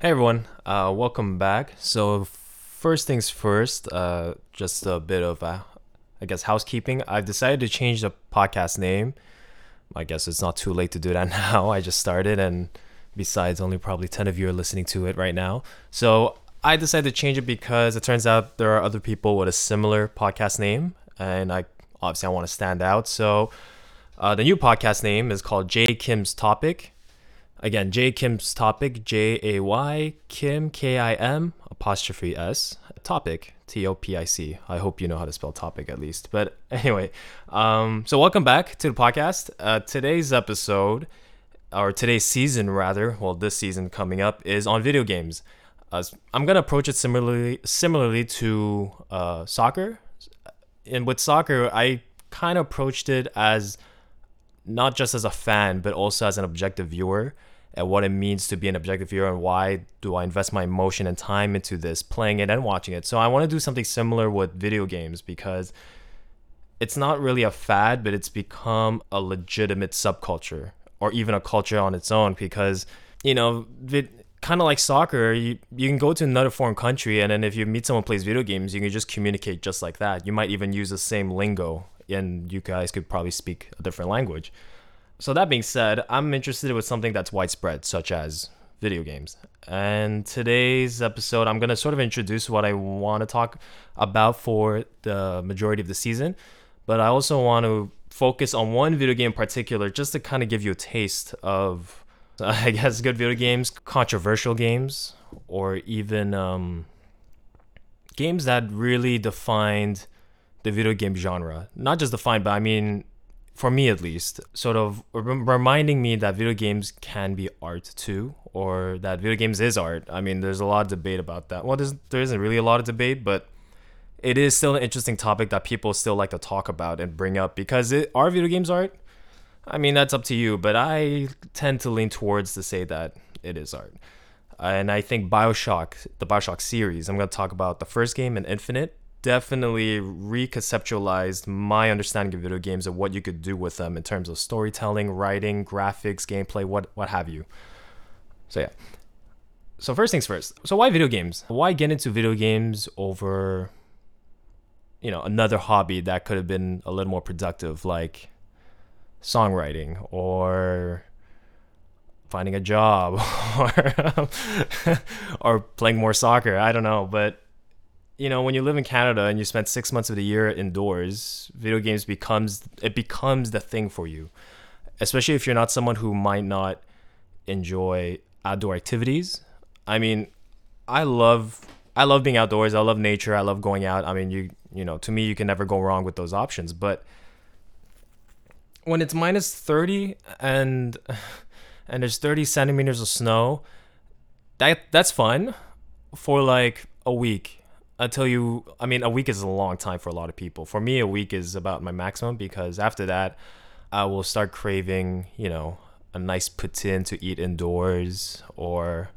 Hey everyone, uh, welcome back. So first things first, uh, just a bit of, uh, I guess, housekeeping. I've decided to change the podcast name. I guess it's not too late to do that now. I just started, and besides, only probably ten of you are listening to it right now. So I decided to change it because it turns out there are other people with a similar podcast name, and I obviously I want to stand out. So uh, the new podcast name is called Jay Kim's Topic Again, Jay Kim's topic, J A Y Kim K I M apostrophe S topic T O P I C. I hope you know how to spell topic at least. But anyway, um, so welcome back to the podcast. Uh, today's episode, or today's season rather, well, this season coming up is on video games. Uh, I'm gonna approach it similarly similarly to uh, soccer. And with soccer, I kind of approached it as not just as a fan, but also as an objective viewer and what it means to be an objective viewer and why do I invest my emotion and time into this, playing it and watching it. So I want to do something similar with video games because it's not really a fad, but it's become a legitimate subculture or even a culture on its own because, you know, kind of like soccer, you, you can go to another foreign country and then if you meet someone plays video games, you can just communicate just like that. You might even use the same lingo and you guys could probably speak a different language. So that being said, I'm interested with something that's widespread, such as video games. And today's episode, I'm going to sort of introduce what I want to talk about for the majority of the season. But I also want to focus on one video game in particular just to kind of give you a taste of, I guess, good video games, controversial games, or even um, games that really defined the video game genre. Not just defined, but I mean, for me at least, sort of reminding me that video games can be art too, or that video games is art. I mean, there's a lot of debate about that. Well, there's, there isn't really a lot of debate, but it is still an interesting topic that people still like to talk about and bring up because it, are video games art? I mean, that's up to you, but I tend to lean towards to say that it is art. And I think Bioshock, the Bioshock series, I'm going to talk about the first game and Infinite definitely reconceptualized my understanding of video games and what you could do with them in terms of storytelling, writing, graphics, gameplay, what what have you. So yeah. So first things first. So why video games? Why get into video games over you know, another hobby that could have been a little more productive like songwriting or finding a job or or playing more soccer. I don't know, but you know, when you live in Canada and you spend six months of the year indoors, video games becomes it becomes the thing for you. Especially if you're not someone who might not enjoy outdoor activities. I mean, I love I love being outdoors. I love nature. I love going out. I mean, you you know, to me, you can never go wrong with those options. But when it's minus thirty and and there's thirty centimeters of snow, that that's fun for like a week until you i mean a week is a long time for a lot of people. For me a week is about my maximum because after that i will start craving you know a nice poutine to eat indoors or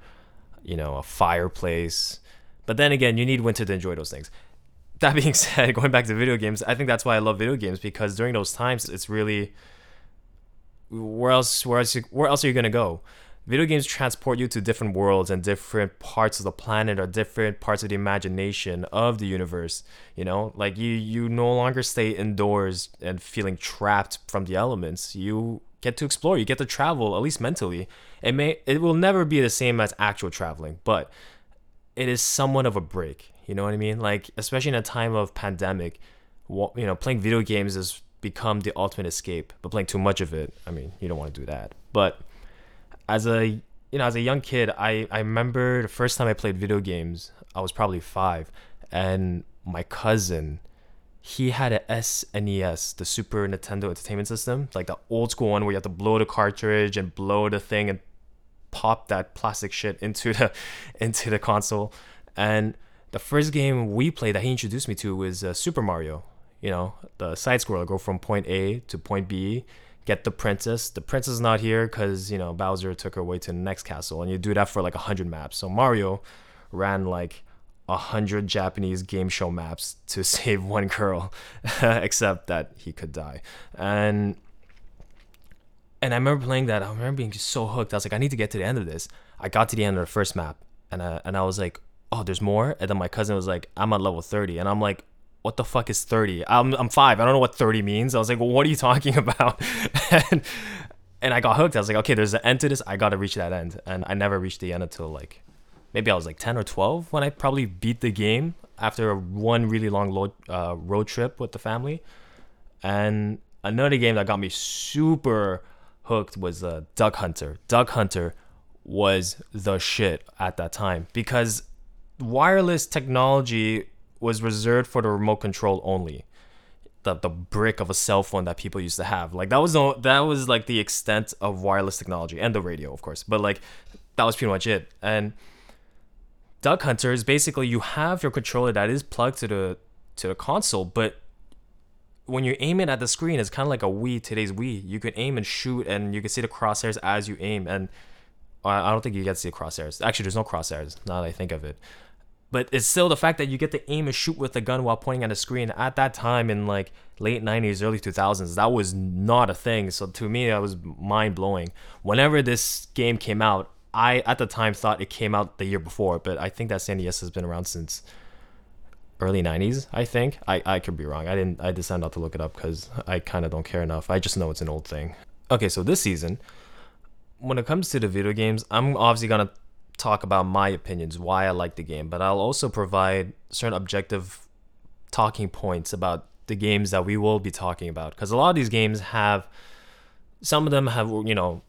you know a fireplace. But then again you need winter to enjoy those things. That being said going back to video games i think that's why i love video games because during those times it's really where else where else where else are you going to go video games transport you to different worlds and different parts of the planet or different parts of the imagination of the universe you know? Like you you no longer stay indoors and feeling trapped from the elements. You get to explore you get to travel at least mentally. It may it will never be the same as actual traveling but it is somewhat of a break you know what i mean? Like especially in a time of pandemic you know playing video games has become the ultimate escape but playing too much of it i mean you don't want to do that. But as a you know as a young kid i i remember the first time i played video games i was probably five and my cousin he had a SNES, the Super Nintendo Entertainment System, like the old school one where you have to blow the cartridge and blow the thing and pop that plastic shit into the into the console. And the first game we played that he introduced me to was uh, Super Mario. You know, the side scroller go from point A to point B get the princess. The princess is not here because you know Bowser took her away to the next castle, and you do that for like hundred maps. So Mario ran like hundred Japanese game show maps to save one girl, except that he could die. And and I remember playing that. I remember being just so hooked. I was like, I need to get to the end of this. I got to the end of the first map, and I, and I was like, oh, there's more. And then my cousin was like, I'm at level 30, and I'm like, what the fuck is 30? I'm I'm five. I don't know what 30 means. I was like, well, what are you talking about? and and I got hooked. I was like, okay, there's an end to this. I gotta reach that end, and I never reached the end until like maybe I was like 10 or 12 when I probably beat the game after one really long load, uh, road trip with the family. And another game that got me super hooked was uh, Duck Hunter. Duck Hunter was the shit at that time because wireless technology was reserved for the remote control only. The, the brick of a cell phone that people used to have like that was the, that was like the extent of wireless technology and the radio of course but like that was pretty much it and Duck Hunter is basically you have your controller that is plugged to the to the console, but when you aim it at the screen, it's kind of like a Wii, today's Wii. You can aim and shoot, and you can see the crosshairs as you aim. And I don't think you get to see the crosshairs. Actually, there's no crosshairs now that I think of it. But it's still the fact that you get to aim and shoot with a gun while pointing at a screen. At that time, in like late 90s, early 2000s, that was not a thing. So to me, that was mind blowing. Whenever this game came out, I at the time thought it came out the year before, but I think that SNES has been around since early 90s i think i i could be wrong i didn't i decided not to look it up because i kind of don't care enough i just know it's an old thing okay so this season when it comes to the video games i'm obviously to talk about my opinions why i like the game but i'll also provide certain objective talking points about the games that we will be talking about because a lot of these games have some of them have you know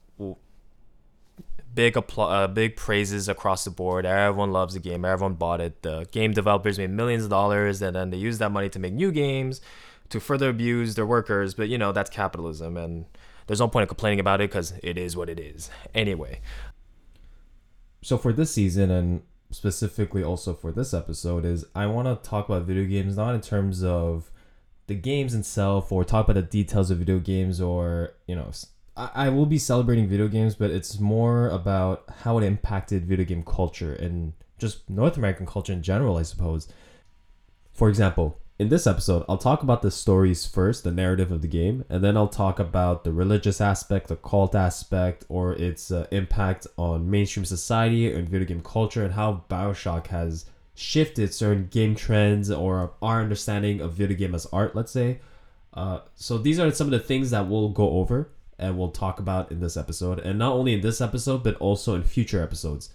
big appl- uh, big praises across the board. Everyone loves the game. Everyone bought it. The game developers made millions of dollars, and then they use that money to make new games to further abuse their workers. But you know that's capitalism, and there's no point in complaining about it because it is what it is. Anyway. So for this season and specifically also for this episode is I want to talk about video games not in terms of the games itself or talk about the details of video games or you know I, I will be celebrating video games, but it's more about how it impacted video game culture and just North American culture in general, I suppose. For example, in this episode, I'll talk about the stories first, the narrative of the game, and then I'll talk about the religious aspect, the cult aspect, or its uh, impact on mainstream society and video game culture, and how Bioshock has shifted certain game trends or our understanding of video game as art, let's say. Uh, so these are some of the things that we'll go over and we'll talk about in this episode. And not only in this episode, but also in future episodes.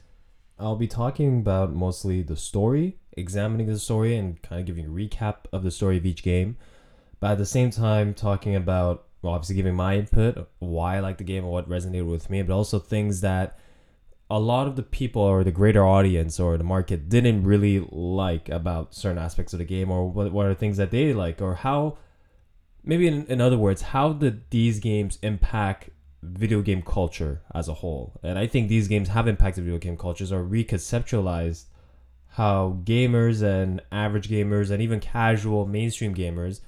I'll be talking about mostly the story, examining the story, and kind of giving a recap of the story of each game. But at the same time, talking about, well, obviously giving my input, why I like the game and what resonated with me, but also things that a lot of the people or the greater audience or the market didn't really like about certain aspects of the game or what, what are things that they like or how maybe in, in other words, how did these games impact video game culture as a whole? And I think these games have impacted video game cultures or reconceptualized how gamers and average gamers and even casual mainstream gamers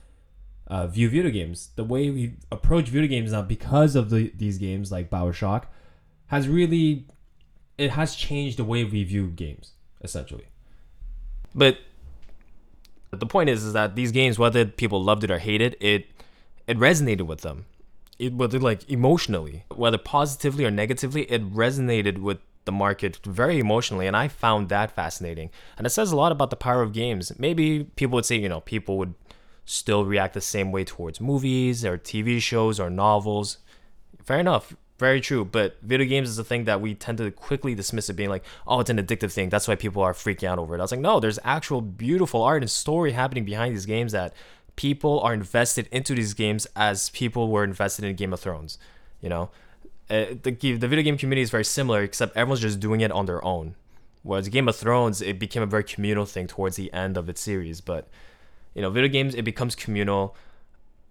uh, view video games. The way we approach video games now, because of the, these games like Bioshock, has really it has changed the way we view games essentially. But the point is, is that these games, whether people loved it or hated it, it resonated with them. It whether like emotionally, whether positively or negatively, it resonated with the market very emotionally, and I found that fascinating. And it says a lot about the power of games. Maybe people would say, you know, people would still react the same way towards movies or TV shows or novels. Fair enough very true. But video games is a thing that we tend to quickly dismiss it being like, oh, it's an addictive thing. That's why people are freaking out over it. I was like, no, there's actual beautiful art and story happening behind these games that people are invested into these games as people were invested in Game of Thrones. You know, uh, the the video game community is very similar, except everyone's just doing it on their own. Whereas Game of Thrones, it became a very communal thing towards the end of its series. But you know, video games, it becomes communal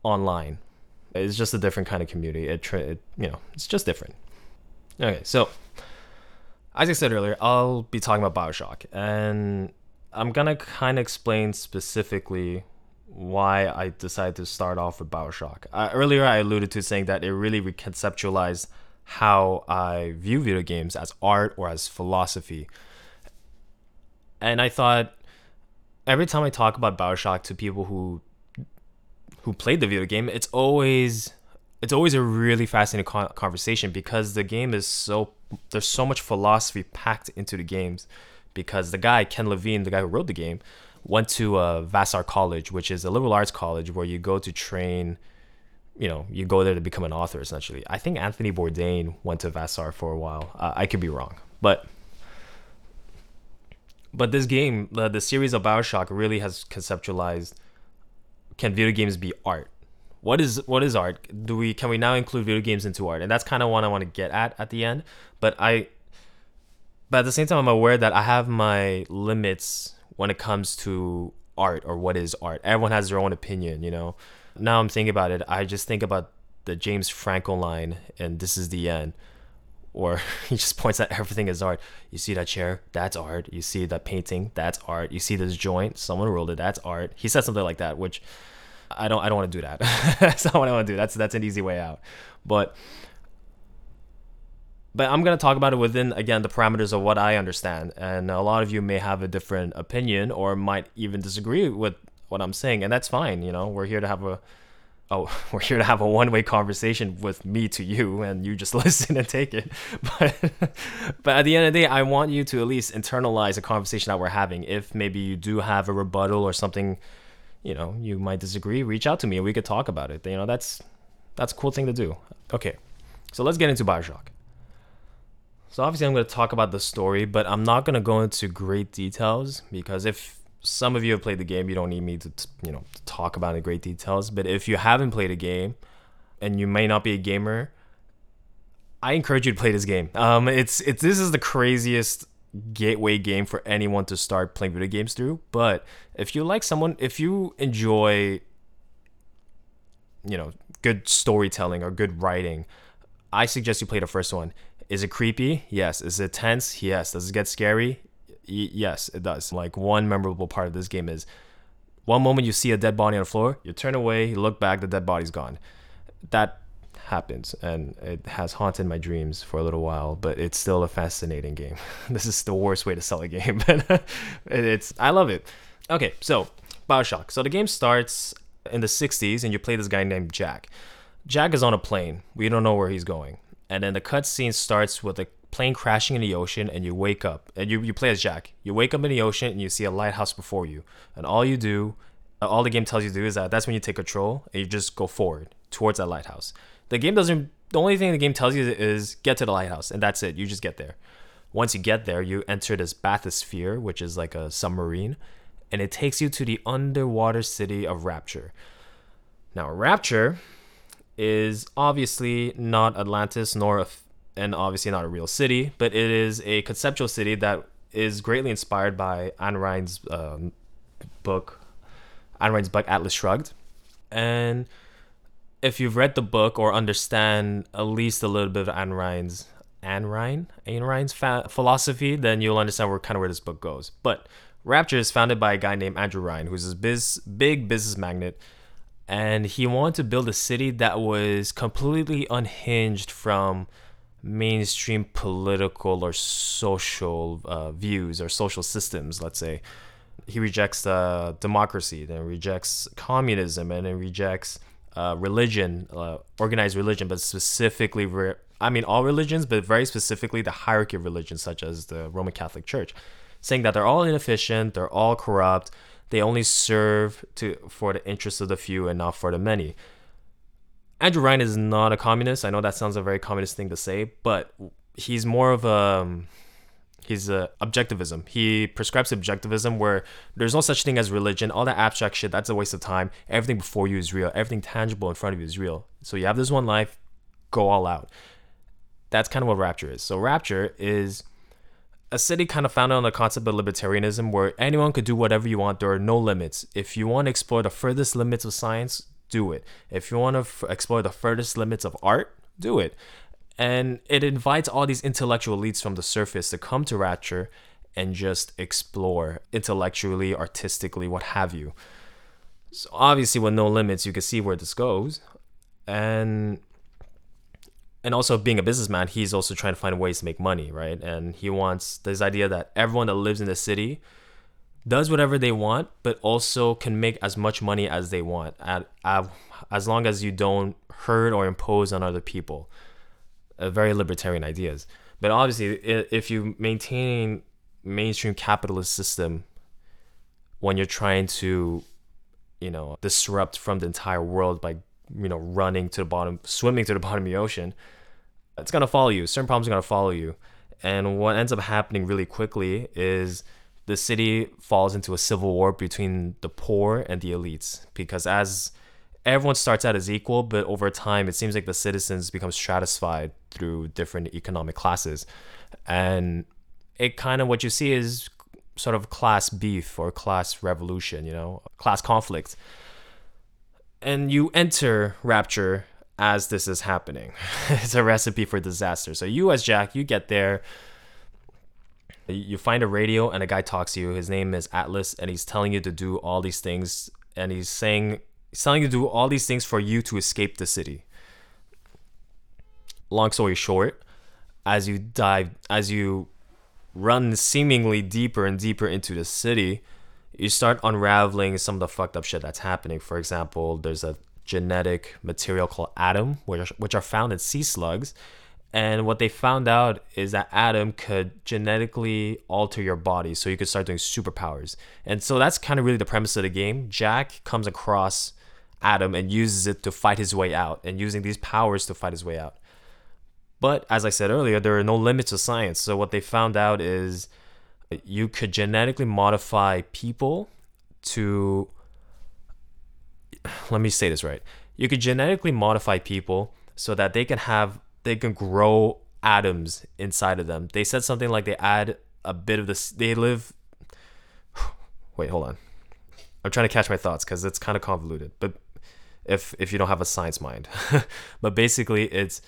online it's just a different kind of community. It, it you know, it's just different. Okay, so as I said earlier, I'll be talking about Bioshock, and I'm gonna kind of explain specifically why I decided to start off with Bioshock. Uh, earlier, I alluded to saying that it really reconceptualized how I view video games as art or as philosophy. And I thought every time I talk about Bioshock to people who who played the video game, it's always it's always a really fascinating conversation because the game is so there's so much philosophy packed into the games because the guy Ken Levine, the guy who wrote the game, went to uh, Vassar College, which is a liberal arts college where you go to train. You know, you go there to become an author essentially. I think Anthony Bourdain went to Vassar for a while. Uh, I could be wrong, but but this game, the, the series of Bioshock, really has conceptualized: can video games be art? What is what is art? Do we can we now include video games into art? And that's kind of what I want to get at at the end. But I, but at the same time, I'm aware that I have my limits when it comes to art or what is art. Everyone has their own opinion, you know. Now I'm thinking about it, I just think about the James Franco line and this is the end. Or he just points out everything is art. You see that chair? That's art. You see that painting? That's art. You see this joint? Someone rolled it. That's art. He said something like that, which I don't I don't want to do that. that's not what I want to do. That's that's an easy way out. But but I'm going to talk about it within again the parameters of what I understand and a lot of you may have a different opinion or might even disagree with what I'm saying and that's fine you know? We're here to have a oh we're here to have a one-way conversation with me to you and you just listen and take it. But but at the end of the day I want you to at least internalize a conversation that we're having. If maybe you do have a rebuttal or something you know you might disagree reach out to me and we could talk about it. You know that's that's a cool thing to do. Okay so let's get into Bioshock so obviously I'm going to talk about the story, but I'm not going to go into great details because if some of you have played the game, you don't need me to, you know, to talk about in great details. But if you haven't played a game and you may not be a gamer, I encourage you to play this game. Um, it's it's this is the craziest gateway game for anyone to start playing video games through. But if you like someone, if you enjoy, you know, good storytelling or good writing, I suggest you play the first one. Is it creepy? Yes. Is it tense? Yes. Does it get scary? Y- yes, it does. Like one memorable part of this game is one moment you see a dead body on the floor, you turn away, you look back, the dead body's gone. That happens and it has haunted my dreams for a little while, but it's still a fascinating game. this is the worst way to sell a game, but it's I love it. Okay, so BioShock. So the game starts in the 60s and you play this guy named Jack. Jack is on a plane. We don't know where he's going and then the cutscene starts with a plane crashing in the ocean and you wake up and you, you play as jack. You wake up in the ocean and you see a lighthouse before you. And all you do uh, all the game tells you to do is that that's when you take control and you just go forward towards that lighthouse. The game doesn't the only thing the game tells you is get to the lighthouse and that's it. You just get there. Once you get there you enter this bathysphere which is like a submarine and it takes you to the underwater city of rapture. Now rapture is obviously not Atlantis nor and obviously not a real city, but it is a conceptual city that is greatly inspired by Ayn Rand's um, book, Rand's book Atlas Shrugged, and if you've read the book or understand at least a little bit of Ayn Rand's Rand's fa- philosophy, then you'll understand where kind of where this book goes. But Rapture is founded by a guy named Andrew Ryan, who's this biz, big business magnate and he wanted to build a city that was completely unhinged from mainstream political or social uh, views or social systems let's say. He rejects uh, democracy then rejects communism and then rejects uh, religion uh, organized religion but specifically re- i mean all religions but very specifically the hierarchy of religions such as the roman catholic church saying that they're all inefficient they're all corrupt they only serve to for the interests of the few and not for the many. Andrew Ryan is not a communist. I know that sounds a very communist thing to say, but he's more of a he's a objectivism. He prescribes objectivism where there's no such thing as religion. All that abstract shit, that's a waste of time. Everything before you is real. Everything tangible in front of you is real. So you have this one life, go all out. That's kind of what Rapture is. So Rapture is a city kind of founded on the concept of libertarianism where anyone could do whatever you want. There are no limits. If you want to explore the furthest limits of science do it. If you want to f- explore the furthest limits of art do it. And it invites all these intellectual elites from the surface to come to rapture and just explore intellectually artistically what have you. So obviously with no limits you can see where this goes. And and also being a businessman, he's also trying to find ways to make money, right? And he wants this idea that everyone that lives in the city does whatever they want, but also can make as much money as they want, at, at, as long as you don't hurt or impose on other people. Uh, very libertarian ideas. But obviously, if you maintain mainstream capitalist system when you're trying to you know disrupt from the entire world by you know running to the bottom swimming to the bottom of the ocean it's to follow you. Certain problems are to follow you. And what ends up happening really quickly is the city falls into a civil war between the poor and the elites because as everyone starts out as equal but over time it seems like the citizens become stratified through different economic classes. And it kind of what you see is sort of class beef or class revolution you know class conflict and you enter rapture as this is happening. it's a recipe for disaster. So you as Jack, you get there, you find a radio and a guy talks to you. His name is Atlas and he's telling you to do all these things and he's saying he's telling you to do all these things for you to escape the city. Long story short, as you dive as you run seemingly deeper and deeper into the city, you start unraveling some of the fucked up shit that's happening. For example, there's a genetic material called Adam, which which are found in sea slugs. And what they found out is that Adam could genetically alter your body so you could start doing superpowers. And so that's kind of really the premise of the game. Jack comes across Adam and uses it to fight his way out and using these powers to fight his way out. But as I said earlier, there are no limits to science. So what they found out is you could genetically modify people to let me say this right. You could genetically modify people so that they can have they can grow Adams inside of them. They said something like they add a bit of this. They live. Wait, hold on. I'm trying to catch my thoughts because it's kind of convoluted. But if if you don't have a science mind, but basically it's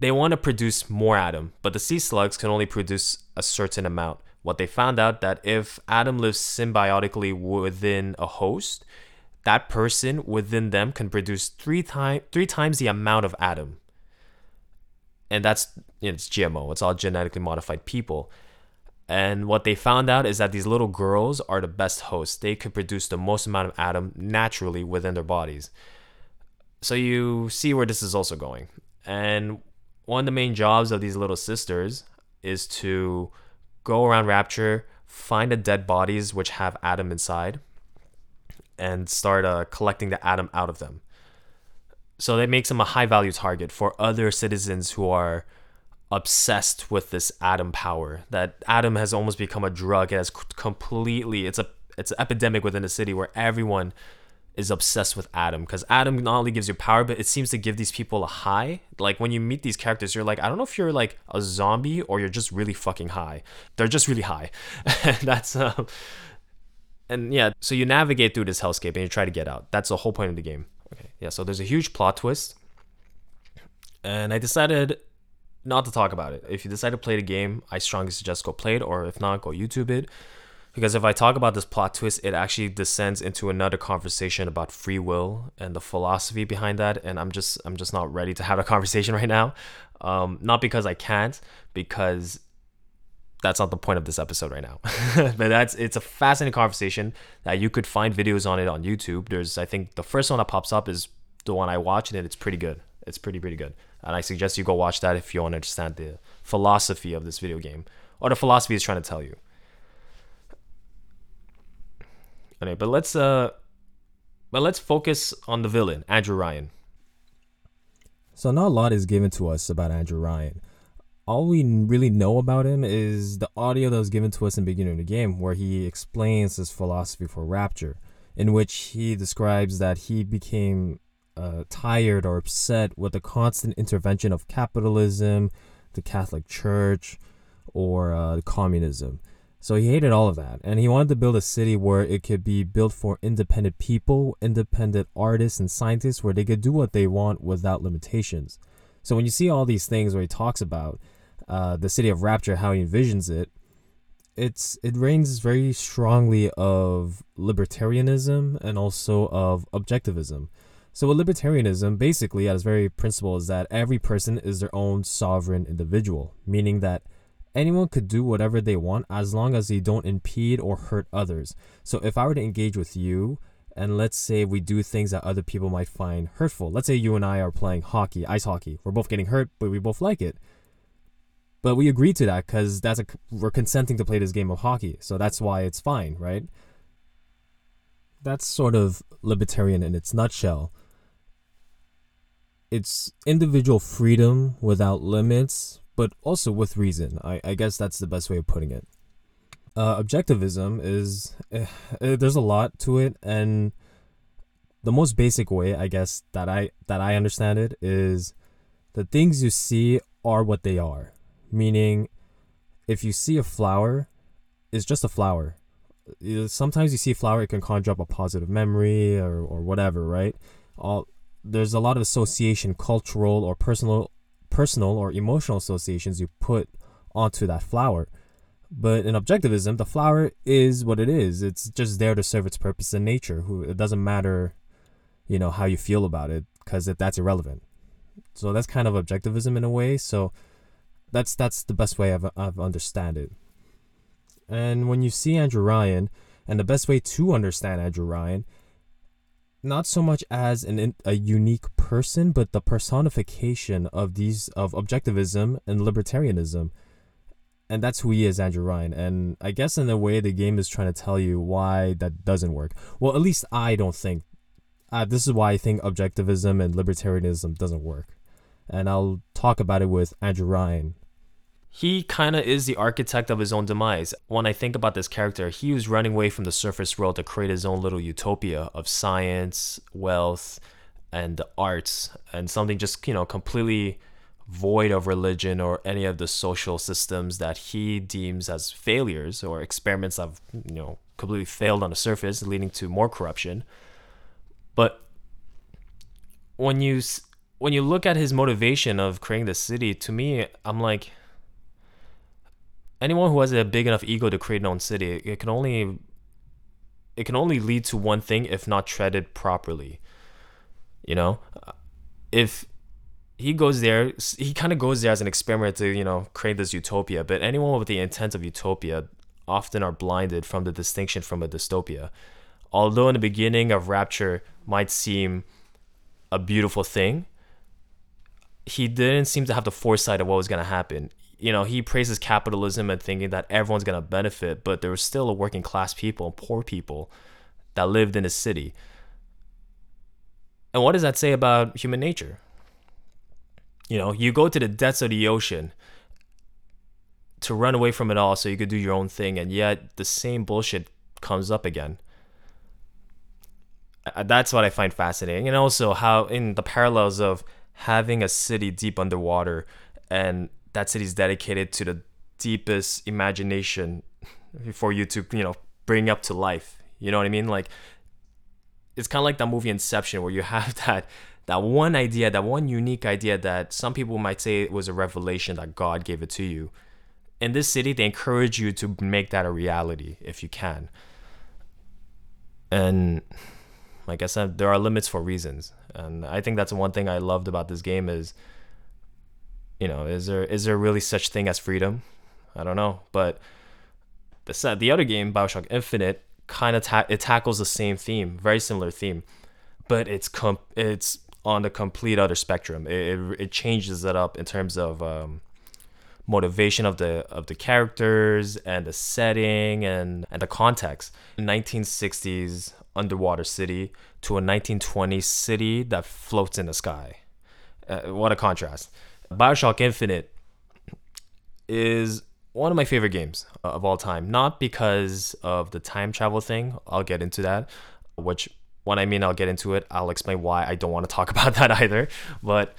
they want to produce more Adam, but the sea slugs can only produce a certain amount. What they found out that if Adam lives symbiotically within a host, that person within them can produce three times three times the amount of Adam. And that's you know, it's GMO. It's all genetically modified people. And what they found out is that these little girls are the best hosts. They could produce the most amount of Adam naturally within their bodies. So you see where this is also going. And one of the main jobs of these little sisters is to go around Rapture, find the dead bodies which have Adam inside, and start uh, collecting the Adam out of them. So that makes them a high value target for other citizens who are obsessed with this Adam power. That Adam has almost become a drug. It has completely it's a it's an epidemic within the city where everyone is obsessed with Adam because Adam not only gives you power, but it seems to give these people a high. Like when you meet these characters, you're like, I don't know if you're like a zombie or you're just really fucking high. They're just really high. and that's um, and yeah, so you navigate through this hellscape and you try to get out. That's the whole point of the game. Okay, yeah. So there's a huge plot twist, and I decided not to talk about it. If you decide to play the game, I strongly suggest go play it, or if not, go YouTube it. Because if I talk about this plot twist, it actually descends into another conversation about free will and the philosophy behind that. And I'm just I'm just not ready to have a conversation right now. Um, not because I can't, because that's not the point of this episode right now. but that's it's a fascinating conversation that you could find videos on it on YouTube. There's I think the first one that pops up is the one I watched and it's pretty good. It's pretty pretty good. And I suggest you go watch that if you want to understand the philosophy of this video game or the philosophy is trying to tell you. Anyway, but let's uh but let's focus on the villain, Andrew Ryan. So not a lot is given to us about Andrew Ryan all we really know about him is the audio that was given to us in the beginning of the game, where he explains his philosophy for Rapture, in which he describes that he became uh, tired or upset with the constant intervention of capitalism, the Catholic Church, or uh, communism. So he hated all of that, and he wanted to build a city where it could be built for independent people, independent artists and scientists, where they could do what they want without limitations. So when you see all these things where he talks about uh, the city of Rapture, how he envisions it, it's it reigns very strongly of libertarianism and also of objectivism. So with libertarianism, basically at its very principle is that every person is their own sovereign individual, meaning that anyone could do whatever they want as long as they don't impede or hurt others. So if I were to engage with you, and let's say we do things that other people might find hurtful. Let's say you and I are playing hockey, ice hockey. We're both getting hurt, but we both like it but we agree to that because that's a we're consenting to play this game of hockey, so that's why it's fine, right? That's sort of libertarian in its nutshell. It's individual freedom without limits, but also with reason. I, I guess that's the best way of putting it. Uh, objectivism is eh, eh, there's a lot to it, and the most basic way, I guess, that I that I understand it is the things you see are what they are meaning if you see a flower, it's just a flower. Sometimes you see a flower, it can conjure up a positive memory or, or whatever, right? All there's a lot of association, cultural or personal, personal or emotional associations you put onto that flower. But in objectivism, the flower is what it is. It's just there to serve its purpose in nature. Who it doesn't matter, you know, how you feel about it, because that's irrelevant. So that's kind of objectivism in a way. So that's that's the best way I've I've understand it. And when you see Andrew Ryan, and the best way to understand Andrew Ryan, not so much as an a unique person, but the personification of these of objectivism and libertarianism. And that's who he is, Andrew Ryan. And I guess in a way, the game is trying to tell you why that doesn't work. Well, at least I don't think. Uh, this is why I think objectivism and libertarianism doesn't work. And I'll talk about it with Andrew Ryan he kind of is the architect of his own demise. When I think about this character, he was running away from the surface world to create his own little utopia of science, wealth, and the arts, and something just, you know, completely void of religion or any of the social systems that he deems as failures or experiments that have, you know, completely failed on the surface, leading to more corruption. But when you when you look at his motivation of creating the city, to me, I'm like, anyone who has a big enough ego to create an own city, it can only it can only lead to one thing if not treaded properly. You know, if he goes there, he kind of goes there as an experiment to you know create this utopia. But anyone with the intent of utopia often are blinded from the distinction from a dystopia. Although in the beginning of Rapture might seem a beautiful thing, he didn't seem to have the foresight of what was going to happen you know, he praises capitalism and thinking that everyone's to benefit, but there was still a working class people, poor people that lived in the city. And what does that say about human nature? You know, you go to the depths of the ocean to run away from it all so you could do your own thing, and yet the same bullshit comes up again. That's what I find fascinating. And also how, in the parallels of having a city deep underwater and that city is dedicated to the deepest imagination for you to you know bring up to life. You know what i mean? Like it's kind of like that movie inception where you have that that one idea that one unique idea that some people might say it was a revelation that god gave it to you. In this city they encourage you to make that a reality if you can. And like i said there are limits for reasons. And i think that's one thing i loved about this game is you know, is there is there really such thing as freedom? I don't know, but the the other game, Bioshock Infinite, kind of ta- it tackles the same theme, very similar theme, but it's com- it's on the complete other spectrum. It, it, it changes it up in terms of um, motivation of the of the characters and the setting and and the context. 1960s underwater city to a 1920s city that floats in the sky. Uh, what a contrast! Bioshock Infinite is one of my favorite games of all time. Not because of the time travel thing, I'll get into that, which when I mean I'll get into it, I'll explain why I don't want to talk about that either. But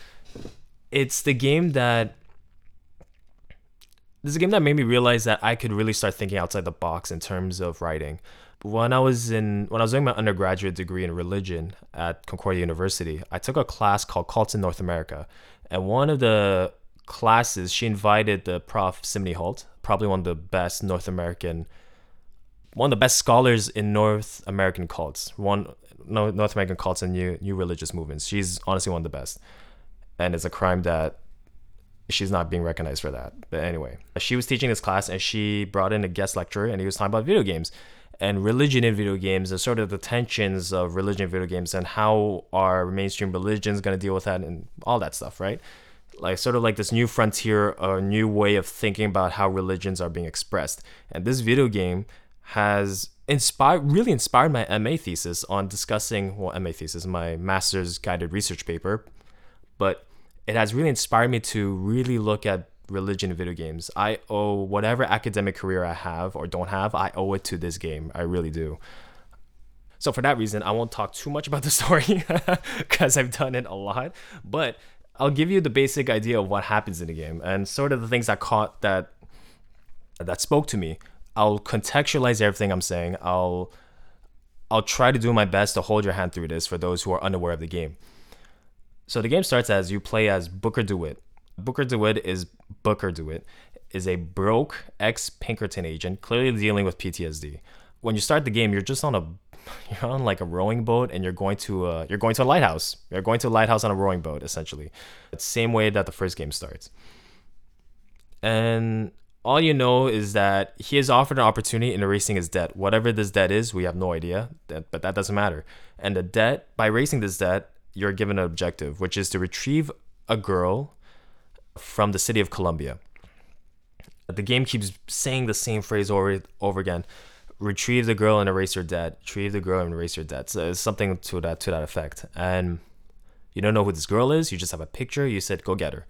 it's the game that this is a game that made me realize that I could really start thinking outside the box in terms of writing. When I was in when I was doing my undergraduate degree in religion at Concordia University, I took a class called Cults in North America. And one of the classes, she invited the prof Simony Holt, probably one of the best North American, one of the best scholars in North American cults, one North American cults and new new religious movements. She's honestly one of the best, and it's a crime that she's not being recognized for that. But anyway, she was teaching this class and she brought in a guest lecturer and he was talking about video games and religion in video games and sort of the tensions of religion in video games and how are mainstream religions going to deal with that and all that stuff, right? like sort of like this new frontier, a new way of thinking about how religions are being expressed. And this video game has inspired, really inspired my MA thesis on discussing, well, MA thesis, my master's guided research paper, but it has really inspired me to really look at religion in video games. I owe whatever academic career I have or don't have, I owe it to this game. I really do. So for that reason, I won't talk too much about the story because I've done it a lot, but I'll give you the basic idea of what happens in the game and sort of the things that caught that that spoke to me. I'll contextualize everything I'm saying. I'll I'll try to do my best to hold your hand through this for those who are unaware of the game. So the game starts as you play as Booker DeWitt. Booker DeWitt is Booker DeWitt is a broke ex Pinkerton agent, clearly dealing with PTSD. When you start the game, you're just on a you're on like a rowing boat and you're going to a, you're going to a lighthouse. You're going to a lighthouse on a rowing boat, essentially. The same way that the first game starts. And all you know is that he is offered an opportunity in erasing his debt. Whatever this debt is, we have no idea, but that doesn't matter. And the debt, by erasing this debt, you're given an objective, which is to retrieve a girl from the city of Columbia. The game keeps saying the same phrase over over again retrieve the girl and erase her debt. Retrieve the girl and erase her debt. So something to that to that effect. And you don't know who this girl is. You just have a picture. You said go get her.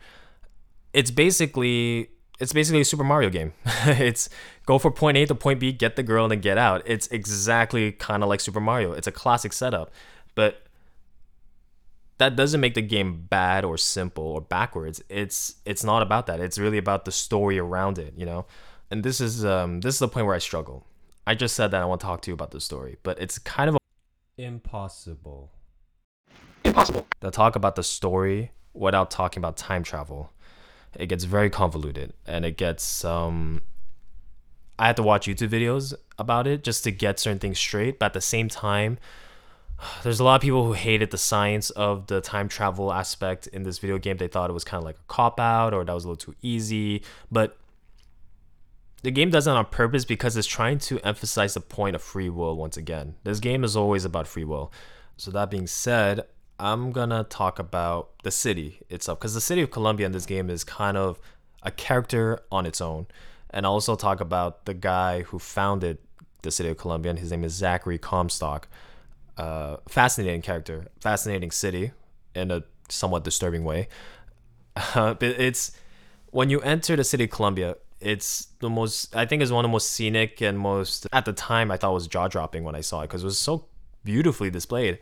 It's basically it's basically a Super Mario game. it's go from point A to point B, get the girl, and then get out. It's exactly kind of like Super Mario. It's a classic setup, but that doesn't make the game bad or simple or backwards. It's it's not about that. It's really about the story around it, you know. And this is um this is the point where I struggle I just said that I want to talk to you about the story, but it's kind of impossible. Impossible to talk about the story without talking about time travel. It gets very convoluted, and it gets um. I had to watch YouTube videos about it just to get certain things straight, but at the same time, there's a lot of people who hated the science of the time travel aspect in this video game. They thought it was kind of like a cop out or that was a little too easy. But the game does it on purpose because it's trying to emphasize the point of free will once again. This game is always about free will. So that being said, I'm gonna talk about the city itself because the city of Columbia in this game is kind of a character on its own, and I'll also talk about the guy who founded the city of Columbia. And his name is Zachary Comstock. Uh, fascinating character, fascinating city, in a somewhat disturbing way. Uh, but it's when you enter the city of Columbia, it's the most I think is one of the most scenic and most at the time I thought was jaw dropping when I saw it because it was so beautifully displayed.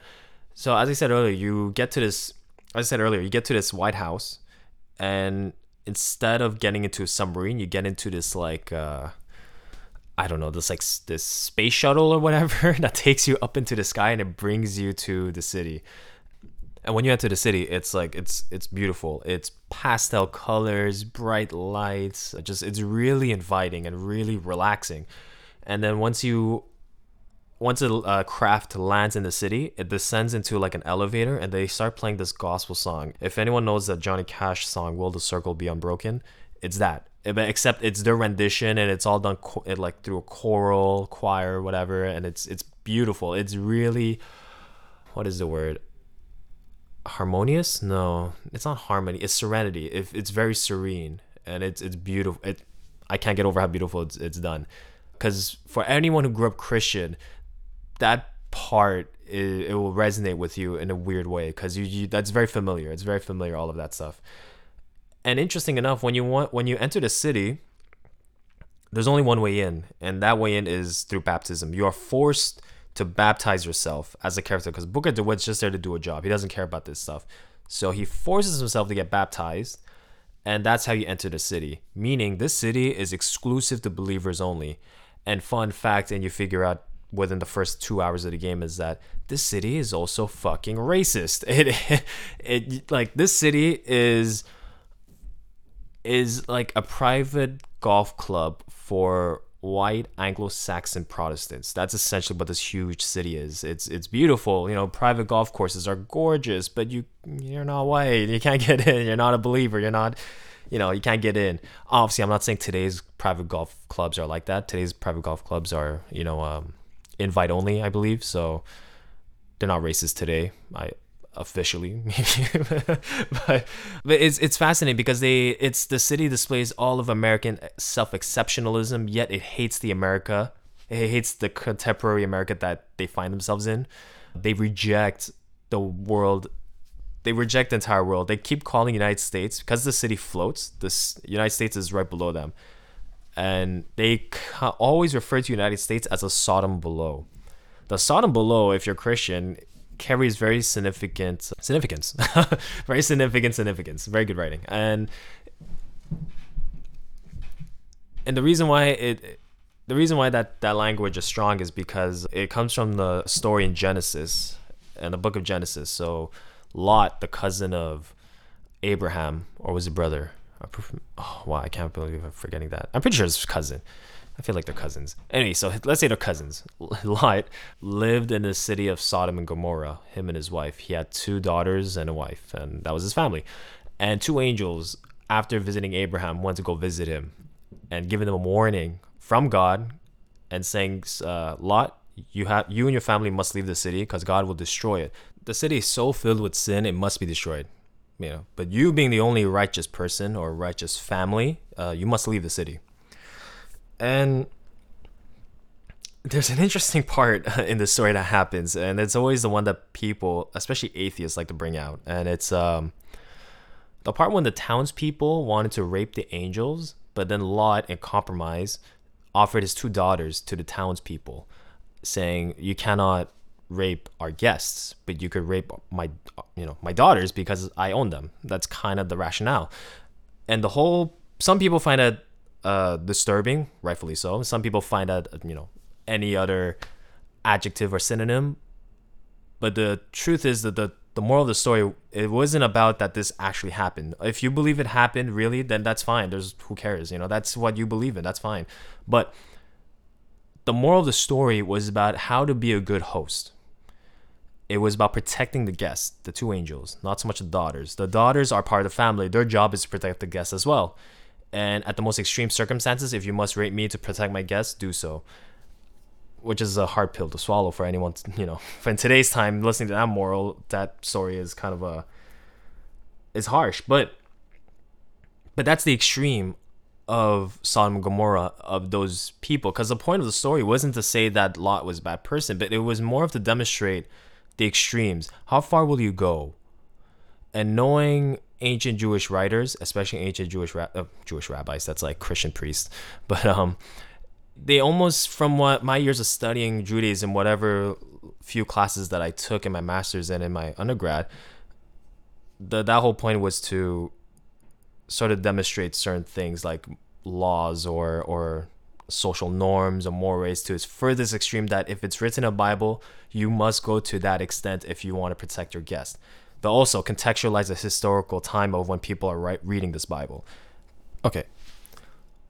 So as I said earlier, you get to this as I said earlier, you get to this White House and instead of getting into a submarine, you get into this like uh I don't know, this like this space shuttle or whatever that takes you up into the sky and it brings you to the city. And when you enter the city it's like it's it's beautiful. It's pastel colors bright lights just it's really inviting and really relaxing. And then once you once a uh, craft lands in the city it descends into like an elevator and they start playing this gospel song. If anyone knows that johnny cash song will the circle be unbroken it's that Eh, except it's their rendition and it's all done co- it, like through a choral choir whatever and it's it's beautiful. It's really what is the word? Harmonious? No it's not harmony it's serenity. If it's very serene and it's it's beautiful it i can't get over how beautiful it's, it's done. Because for anyone who grew up christian that part it, it will resonate with you in a weird way because you, you that's very familiar. It's very familiar all of that stuff and interesting enough when you want when you enter the city there's only one way in and that way in is through baptism you are forced to baptize yourself as a character because Booker DeWitt's just there to do a job. He doesn't care about this stuff. So he forces himself to get baptized, and that's how you enter the city. Meaning, this city is exclusive to believers only. And fun fact, and you figure out within the first two hours of the game is that this city is also fucking racist. It, it, like this city is is like a private golf club for white Anglo-Saxon Protestants. That's essentially what this huge city is. It's it's beautiful. You know, private golf courses are gorgeous, but you you're not white. You can't get in. You're not a believer. You're not you know, you can't get in. Obviously, I'm not saying today's private golf clubs are like that. Today's private golf clubs are, you know, um, invite only, I believe. So they're not racist today. I officially but, but it's it's fascinating because they it's the city displays all of American self-exceptionalism yet it hates the America. It hates the contemporary America that they find themselves in. They reject the world. They reject the entire world. They keep calling United States because the city floats this United States is right below them. And they always refer to United States as a Sodom below. The Sodom below if you're Christian carries very significant significance very significant significance very good writing. And and the reason why it the reason why that that language is strong is because it comes from the story in genesis and the book of genesis. So lot the cousin of abraham or was it brother? Oh wow i can't believe i'm forgetting that. I'm pretty sure it's cousin I feel like they're cousins. Anyway, so let's say they're cousins. Lot lived in the city of Sodom and Gomorrah, him and his wife. He had two daughters and a wife, and that was his family. And two angels, after visiting Abraham, went to go visit him and giving him a warning from God and saying, uh, Lot, you have you and your family must leave the city because God will destroy it. The city is so filled with sin, it must be destroyed. You know, but you being the only righteous person or righteous family, uh, you must leave the city. And there's an interesting part in the story that happens, and it's always the one that people, especially atheists, like to bring out. And it's um, the part when the townspeople wanted to rape the angels, but then Lot, in compromise, offered his two daughters to the townspeople, saying, "You cannot rape our guests, but you could rape my, you know, my daughters because I own them." That's kind of the rationale, and the whole. Some people find it uh, disturbing, rightfully so. Some people find that you know any other adjective or synonym, but the truth is that the the moral of the story it wasn't about that this actually happened. If you believe it happened really, then that's fine. There's who cares, you know. That's what you believe in. That's fine. But the moral of the story was about how to be a good host. It was about protecting the guests, the two angels, not so much the daughters. The daughters are part of the family. Their job is to protect the guests as well and at the most extreme circumstances, if you must rape me to protect my guests, do so. Which is a hard pill to swallow for anyone, to, you know. In today's time, listening to that moral, that story is kind of a, is harsh, but, but that's the extreme of Sodom and Gomorrah of those people. Because the point of the story wasn't to say that Lot was a bad person, but it was more of to demonstrate the extremes. How far will you go? And knowing ancient Jewish writers, especially ancient Jewish ra- uh, Jewish rabbis. That's like Christian priests, but um, they almost from what my years of studying Judaism, whatever few classes that I took in my master's and in my undergrad, the that whole point was to sort of demonstrate certain things like laws or or social norms or mores to its furthest extreme that if it's written in a Bible, you must go to that extent if you want to protect your guest but also contextualize the historical time of when people are right, reading this Bible. Okay.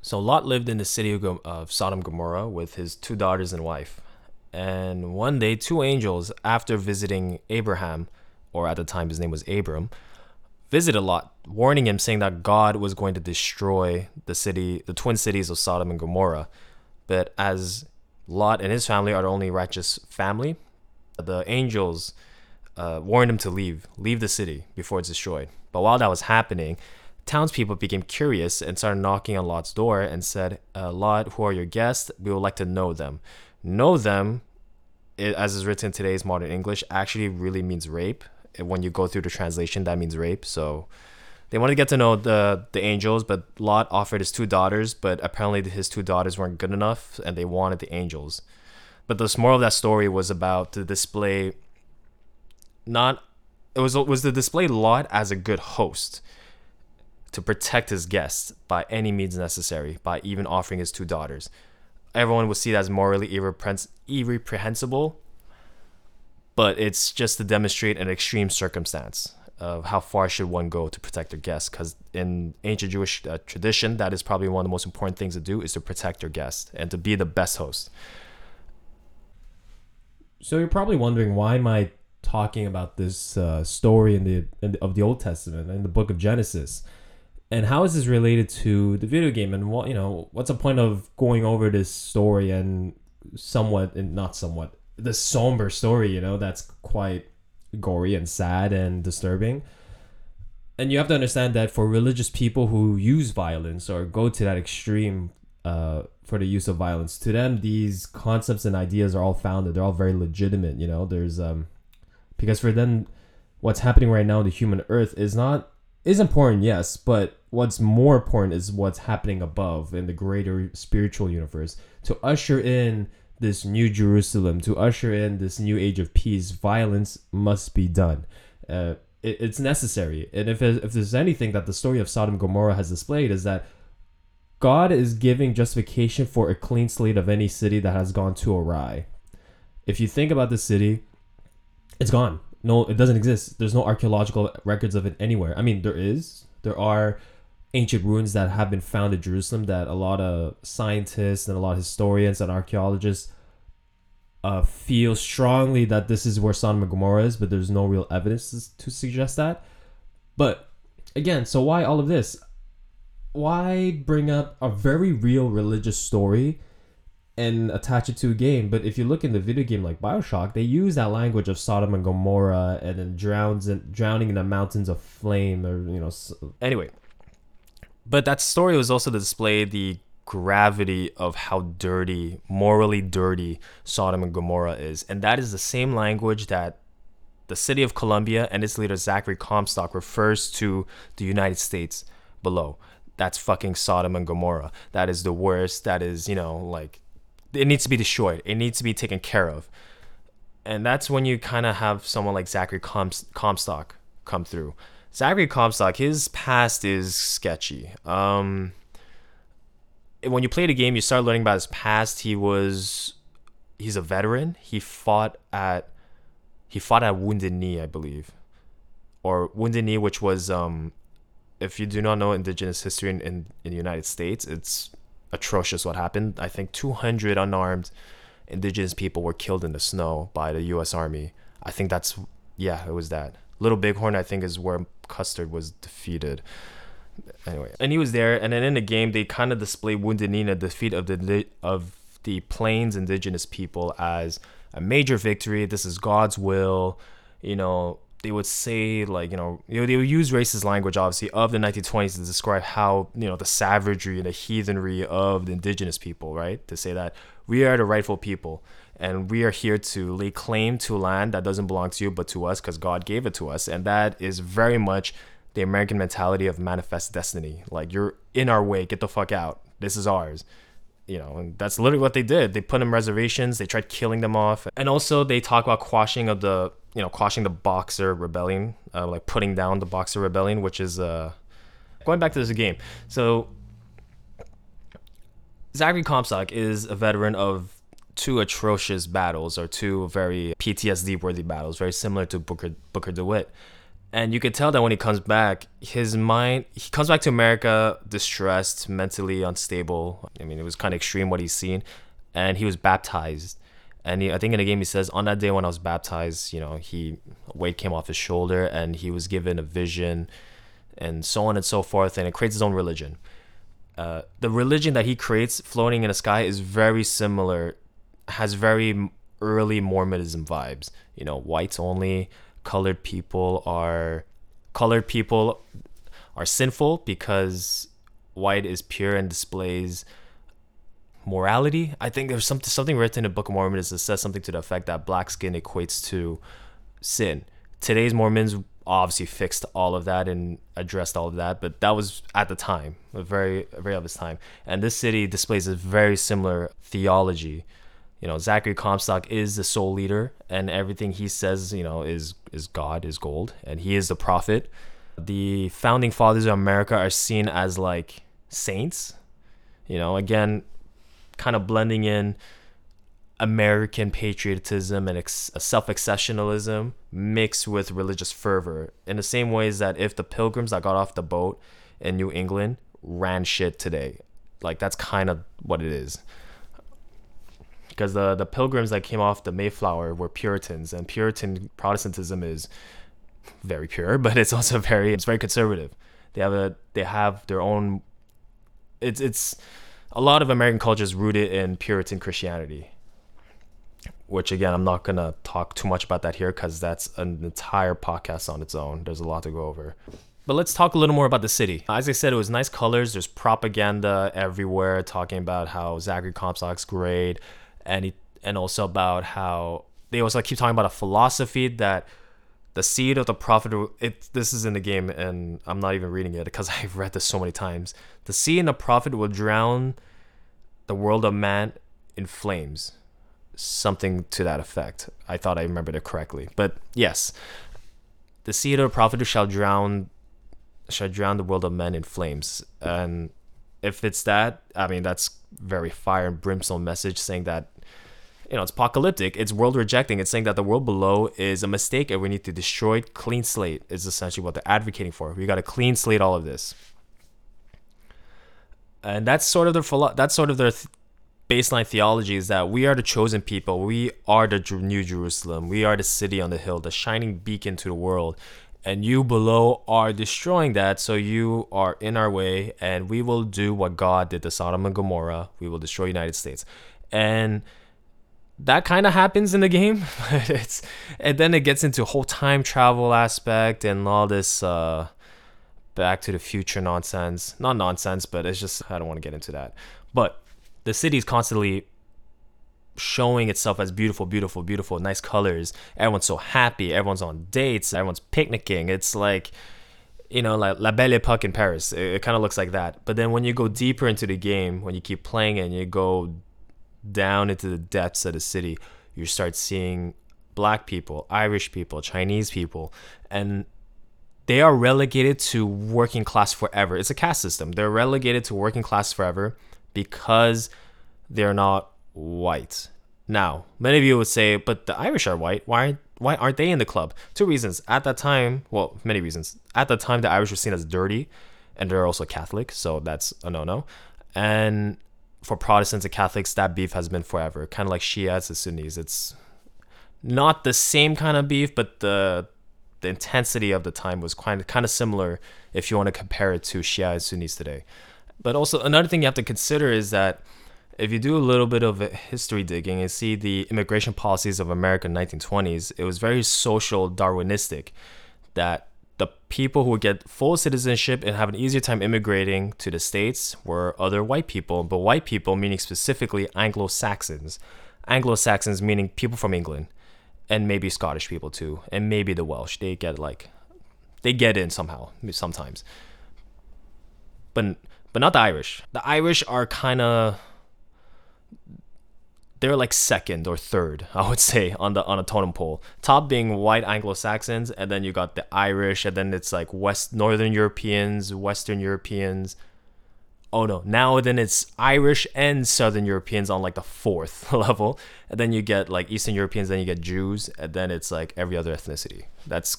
So Lot lived in the city of, of Sodom Gomorrah with his two daughters and wife. And one day, two angels, after visiting Abraham, or at the time his name was Abram, visited Lot, warning him, saying that God was going to destroy the city, the twin cities of Sodom and Gomorrah. But as Lot and his family are the only righteous family, the angels uh, warned him to leave, leave the city before it's destroyed. But while that was happening, townspeople became curious and started knocking on Lot's door and said, uh, Lot, who are your guests? We would like to know them. Know them, it, as is written in today's modern English, actually really means rape. When you go through the translation, that means rape. So they wanted to get to know the the angels, but Lot offered his two daughters, but apparently his two daughters weren't good enough, and they wanted the angels. But the moral of that story was about to display not it was was to display Lot as a good host to protect his guests by any means necessary, by even offering his two daughters. Everyone would see that as morally irreprehensible, but it's just to demonstrate an extreme circumstance of how far should one go to protect their guests. Because in ancient Jewish uh, tradition, that is probably one of the most important things to do is to protect your guest and to be the best host. So you're probably wondering why my talking about this uh, story in the, in the, of the Old Testament in the book of Genesis. And how is this related to the video game? And what you know, what's the point of going over this story and somewhat and not somewhat the somber story? You know, that's quite gory and sad and disturbing. And you have to understand that for religious people who use violence or go to that extreme uh, for the use of violence, to them these concepts and ideas are all founded. They're all very legitimate. You know, there's um, because for them, what's happening right now, the human Earth is not is important, yes, but what's more important is what's happening above in the greater spiritual universe to usher in this new Jerusalem, to usher in this new age of peace. Violence must be done. Uh, it, it's necessary, and if if there's anything that the story of Sodom and Gomorrah has displayed is that God is giving justification for a clean slate of any city that has gone too awry. If you think about the city, it's gone no, it doesn't exist. There's no archaeological records of it anywhere. I mean, there is. There are ancient ruins that have been found in Jerusalem that a lot of scientists and a lot of historians and archaeologists uh, feel strongly that this is where Sodom and Gomorrah is, but there's no real evidence to suggest that. But again, so why all of this? Why bring up a very real religious story and attach it to a game. But if you look in the video game like Bioshock, they use that language of Sodom and Gomorrah and then drowns in, drowning in the mountains of flame or you know. Anyway, but that story was also to display the gravity of how dirty, morally dirty Sodom and Gomorrah is, and that is the same language that the city of Columbia and its leader Zachary Comstock refers to the United States below. That's fucking Sodom and Gomorrah. That is the worst. That is, you know, like it needs to be destroyed. It needs to be taken care of. And that's when you kind of have someone like Zachary Comstock come through. Zachary Comstock, his past is sketchy. Um, when you play the game, you start learning about his past. He was, he's a veteran. He fought at, he fought at Wounded Knee, I believe, or Wounded Knee, which was, um, if you do not know Indigenous history in, in, in the United States, it's atrocious what happened. I think 200 unarmed indigenous people were killed in the snow by the U.S. Army. I think that's yeah, it was that. Little Bighorn, I think, is where Custer was defeated. Anyway, and he was there, and then in the game they kind of display Wounded Knee, the defeat of the of the Plains indigenous people as a major victory. This is God's will. You know, they would say like you know, they would use racist language obviously of the 1920s to describe how you know the savagery and the heathenry of the indigenous people right? To say that we are the rightful people and we are here to lay claim to land that doesn't belong to you but to us because god gave it to us. And that is very much the american mentality of manifest destiny. Like you're in our way. Get the fuck out. This is ours you know, and that's literally what they did. They put in reservations. They tried killing them off, and also they talk about quashing of the, you know, quashing the Boxer rebellion, uh, like putting down the Boxer rebellion, which is uh, going back to this game. So Zachary Comstock is a veteran of two atrocious battles or two very PTSD worthy battles, very similar to Booker Booker DeWitt and you could tell that when he comes back his mind he comes back to america distressed mentally unstable. I mean it was kind of extreme what he's seen. And he was baptized. And he, i think in the game he says on that day when i was baptized you know he weight came off his shoulder and he was given a vision and so on and so forth and it creates his own religion. Uh, the religion that he creates floating in the sky is very similar has very early mormonism vibes. You know whites only colored people are colored people are sinful because white is pure and displays morality. I think there's something something written in the Book of Mormon that says something to the effect that black skin equates to sin. Today's Mormons obviously fixed all of that and addressed all of that, but that was at the time, a very very its time. And this city displays a very similar theology you know Zachary Comstock is the sole leader, and everything he says, you know, is is God, is gold, and he is the prophet. The founding fathers of America are seen as like saints, you know. Again, kind of blending in American patriotism and ex- self-exceptionalism mixed with religious fervor. In the same ways that if the Pilgrims that got off the boat in New England ran shit today, like that's kind of what it is because the the pilgrims that came off the Mayflower were Puritans, and Puritan Protestantism is very pure, but it's also very it's very conservative. They have a they have their own. It's it's a lot of American culture is rooted in Puritan Christianity. which again, I'm not gonna talk too much about that here because that's an entire podcast on its own. There's a lot to go over. But let's talk a little more about the city. As I said, it was nice colors. There's propaganda everywhere talking about how Zachary Comstock's great, and he, and also about how they also keep talking about a philosophy that the seed of the prophet. It this is in the game, and I'm not even reading it because I've read this so many times. The seed in the prophet will drown the world of man in flames something to that effect. I thought I remembered it correctly. But yes, the seed of the prophet shall drown shall drown the world of men in flames. And if it's that, I mean that's very fire and brimstone message saying that you know it's apocalyptic, it's world rejecting, it's saying that the world below is a mistake and we need to destroy it, clean slate is essentially what they're advocating for. We gotta clean slate all of this. And that's sort of their that's sort of their th- baseline theology is that we are the chosen people. We are the New Jerusalem. We are the city on the hill, the shining beacon to the world. And you below are destroying that. So you are in our way, and we will do what God did to Sodom and Gomorrah. We will destroy United States. And that kind of happens in the game. it's and then it gets into whole time travel aspect and all this uh, back to the future nonsense. Not nonsense, but it's just I don't want to get into that. But the city's constantly showing itself as beautiful, beautiful, beautiful, nice colors. Everyone's so happy. Everyone's on dates. Everyone's picnicking. It's like, you know, like La Belle Epoque in Paris. It, it kind of looks like that. But then when you go deeper into the game, when you keep playing it and you go down into the depths of the city, you start seeing black people, Irish people, Chinese people, and they are relegated to working class forever. It's a caste system. They're relegated to working class forever because they're not white. Now, many of you would say, but the Irish are white. Why why aren't they in the club? Two reasons. At that time, well, many reasons. At the time, the Irish were seen as dirty, and they're also Catholic, so that's a no-no. And for Protestants and Catholics, that beef has been forever. Kind of like Shiites and Sunnis. It's not the same kind of beef, but the the intensity of the time was kind of kind of similar if you want to compare it to Shia and Sunnis today. But also another thing you have to consider is that if you do a little bit of history digging and see the immigration policies of America in 1920s, it was very social Darwinistic that the people who would get full citizenship and have an easier time immigrating to the states were other white people, but white people meaning specifically Anglo-Saxons. Anglo-Saxons meaning people from England and maybe Scottish people too, and maybe the Welsh. They get like they get in somehow sometimes. But but not the Irish. The Irish are kind of they're like second or third, I would say, on the on a totem pole. Top being white Anglo Saxons, and then you got the Irish, and then it's like West Northern Europeans, Western Europeans. Oh no, now then it's Irish and Southern Europeans on like the fourth level, and then you get like Eastern Europeans, then you get Jews, and then it's like every other ethnicity. That's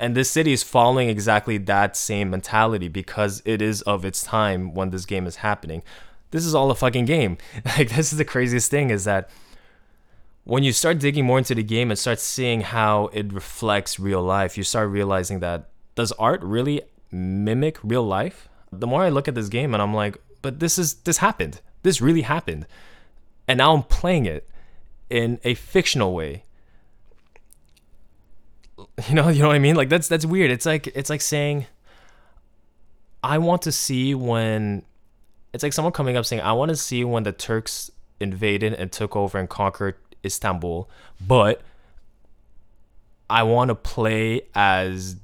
and this city is following exactly that same mentality because it is of its time when this game is happening. This is all a fucking game. Like this is the craziest thing is that when you start digging more into the game and start seeing how it reflects real life, you start realizing that does art really mimic real life? The more I look at this game and I'm like, but this is this happened. This really happened. And now I'm playing it in a fictional way you know, you know what I mean? Like that's that's weird. It's like it's like saying I want to see when it's like someone coming up saying I want to see when the Turks invaded and took over and conquered Istanbul, but I want to play as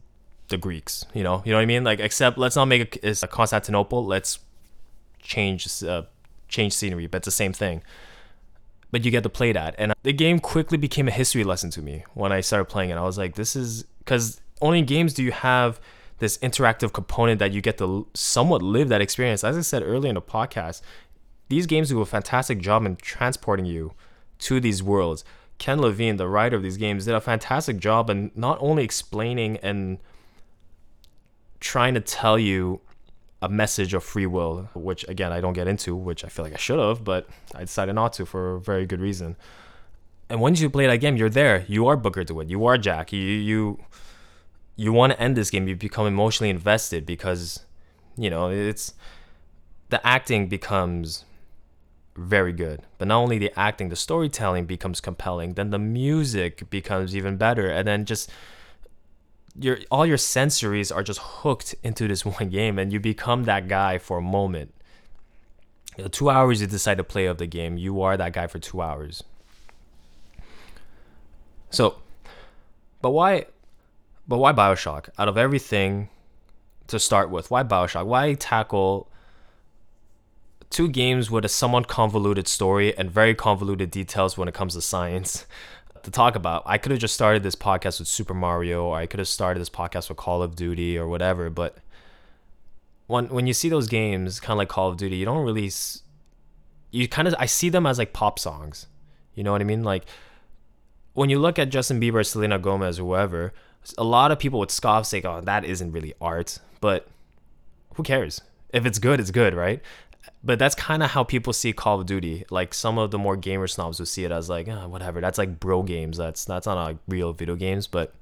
the Greeks, you know, you know what I mean? Like, except let's not make it a Constantinople. Let's change, uh, change scenery, but it's the same thing but you get to play that. And the game quickly became a history lesson to me when I started playing it. I was like, this is because only in games do you have this interactive component that you get to somewhat live that experience. As I said earlier in the podcast, these games do a fantastic job in transporting you to these worlds. Ken Levine, the writer of these games, did a fantastic job in not only explaining and trying to tell you a message of free will, which again I don't get into, which I feel like I should have, but I decided not to for a very good reason. And once you play that game, you're there. You are Booker DeWitt. You are Jack. You you you want to end this game. You become emotionally invested because you know it's the acting becomes very good. But not only the acting, the storytelling becomes compelling, then the music becomes even better, and then just your all your sensories are just hooked into this one game, and you become that guy for a moment. You know, two hours you decide to play of the game, you are that guy for two hours. So, but why, but why Bioshock? Out of everything to start with, why Bioshock? Why tackle two games with a somewhat convoluted story and very convoluted details when it comes to science to talk about. I could have just started this podcast with Super Mario, or I could have started this podcast with Call of Duty or whatever. But when when you see those games, kind of like Call of Duty, you don't really. You kind of I see them as like pop songs. You know what I mean? Like when you look at Justin Bieber, Selena Gomez, whoever, a lot of people would scoff, say, "Oh, that isn't really art." But who cares? If it's good, it's good, right? but that's kind of how people see Call of Duty. Like some of the more gamer snobs would see it as like, oh, whatever. That's like bro games. That's that's not like real video games, but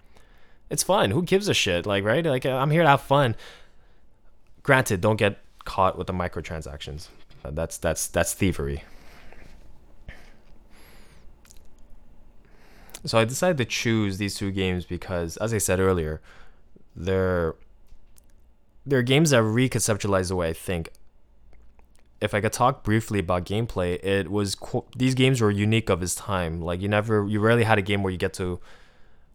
it's fun. Who gives a shit? Like right? Like I'm here to have fun. Granted, don't get caught with the microtransactions. That's that's that's thievery. So I decided to choose these two games because, as I said earlier, they're they're games that reconceptualize the way I think if I could talk briefly about gameplay, it was these games were unique of its time. Like you never, you rarely had a game where you get to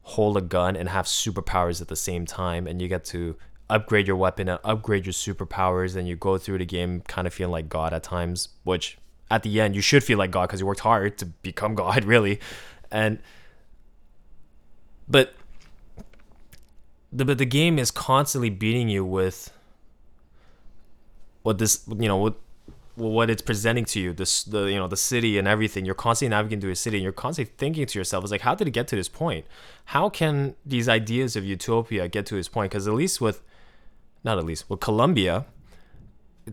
hold a gun and have superpowers at the same time, and you get to upgrade your weapon and upgrade your superpowers, and you go through the game kind of feeling like God at times. Which at the end you should feel like God because you worked hard to become God, really, and but the but the game is constantly beating you with what this you know what what it's presenting to you, this the you know the city and everything. You're constantly navigating through a city, and you're constantly thinking to yourself, "It's like, how did it get to this point? How can these ideas of utopia get to this point?" Because at least with, not at least with Columbia,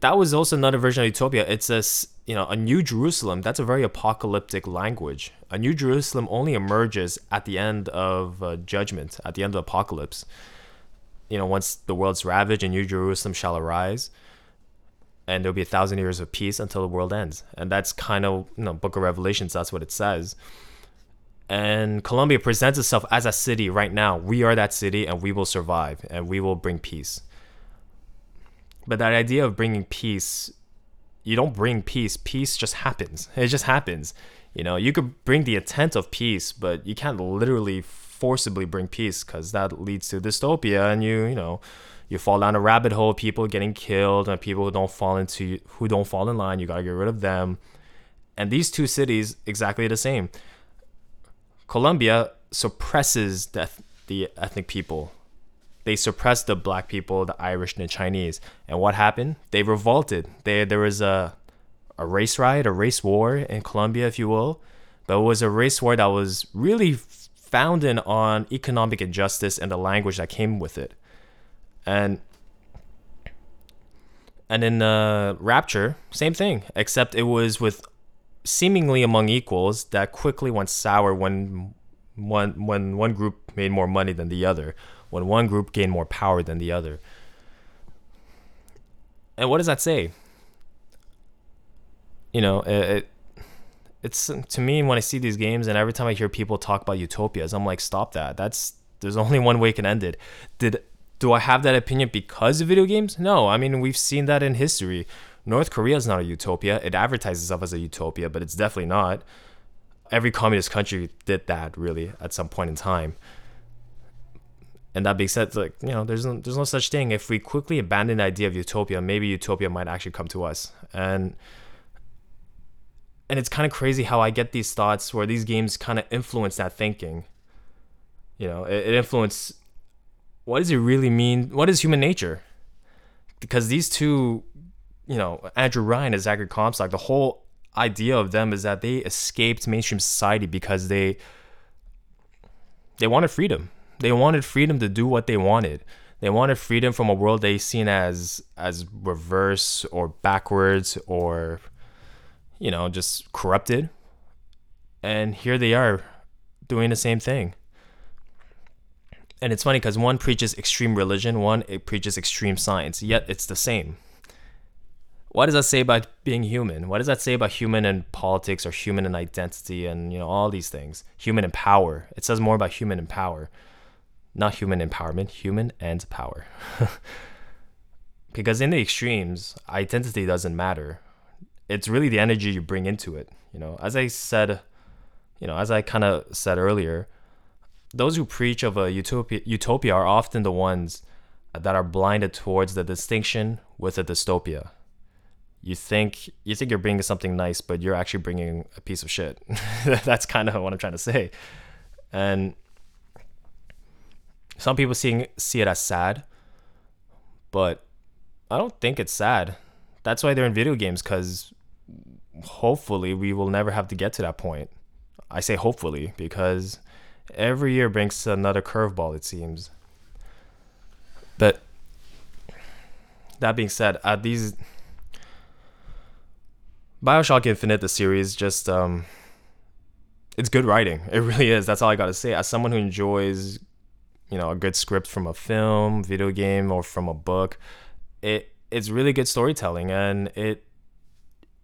that was also another version of utopia. It's a you know a New Jerusalem. That's a very apocalyptic language. A New Jerusalem only emerges at the end of uh, judgment, at the end of apocalypse. You know, once the world's ravaged, and New Jerusalem shall arise and there'll be a thousand years of peace until the world ends. And that's kind of, you know, Book of Revelations, that's what it says. And Columbia presents itself as a city right now. We are that city and we will survive and we will bring peace. But that idea of bringing peace, you don't bring peace, peace just happens. It just happens. You know, you could bring the intent of peace, but you can't literally forcibly bring peace because that leads to dystopia and you, you know, you fall down a rabbit hole people getting killed and people who don't fall into who don't fall in line you got to get rid of them and these two cities exactly the same columbia suppresses the, the ethnic people they suppressed the black people the irish and the chinese. And what happened? They revolted. They, there was a, a race riot a race war in columbia if you will. But it was a race war that was really founded on economic injustice and the language that came with it. And and in uh, Rapture, same thing, except it was with seemingly among equals that quickly went sour when one when one group made more money than the other, when one group gained more power than the other. And what does that say? You know, it, it it's to me when I see these games and every time I hear people talk about utopias, I'm like, stop that. That's there's only one way it can end it. Did do I have that opinion because of video games? No. I mean, we've seen that in history. North Korea is not a utopia. It advertises itself as a utopia, but it's definitely not. Every communist country did that really at some point in time. And that being said, like you know, there's no, there's no such thing. If we quickly abandon the idea of utopia, maybe utopia might actually come to us. And and it's kind of crazy how I get these thoughts where these games kind of influence that thinking. You know, it, it influenced what does it really mean? What is human nature? Because these two, you know, Andrew Ryan and Zachary Comstock, the whole idea of them is that they escaped mainstream society because they they wanted freedom. They wanted freedom to do what they wanted. They wanted freedom from a world they seen as as reverse or backwards or you know, just corrupted. And here they are doing the same thing and it's funny because one preaches extreme religion, one it preaches extreme science, yet it's the same. what does that say about being human? What does that say about human and politics or human and identity and you know all these things? Human and power. It says more about human and power. Not human empowerment, human and power. because in the extremes, identity doesn't matter. It's really the energy you bring into it. You know, as I said, you know, as I kind of said earlier, those who preach of a utopia, utopia are often the ones that are blinded towards the distinction with a dystopia you think you think you're bringing something nice, but you're actually bringing a piece of shit. That's kind of what I'm trying to say. And some people seeing see it as sad, but I don't think it's sad. That's why they're in video games because hopefully we will never have to get to that point. I say hopefully because every year brings another curveball. It seems. But that being said, uh, these Bioshock Infinite, the series, just um, it's good writing. It really is. That's all I gotta say. As someone who enjoys, you know, a good script from a film, video game, or from a book, it it's really good storytelling, and it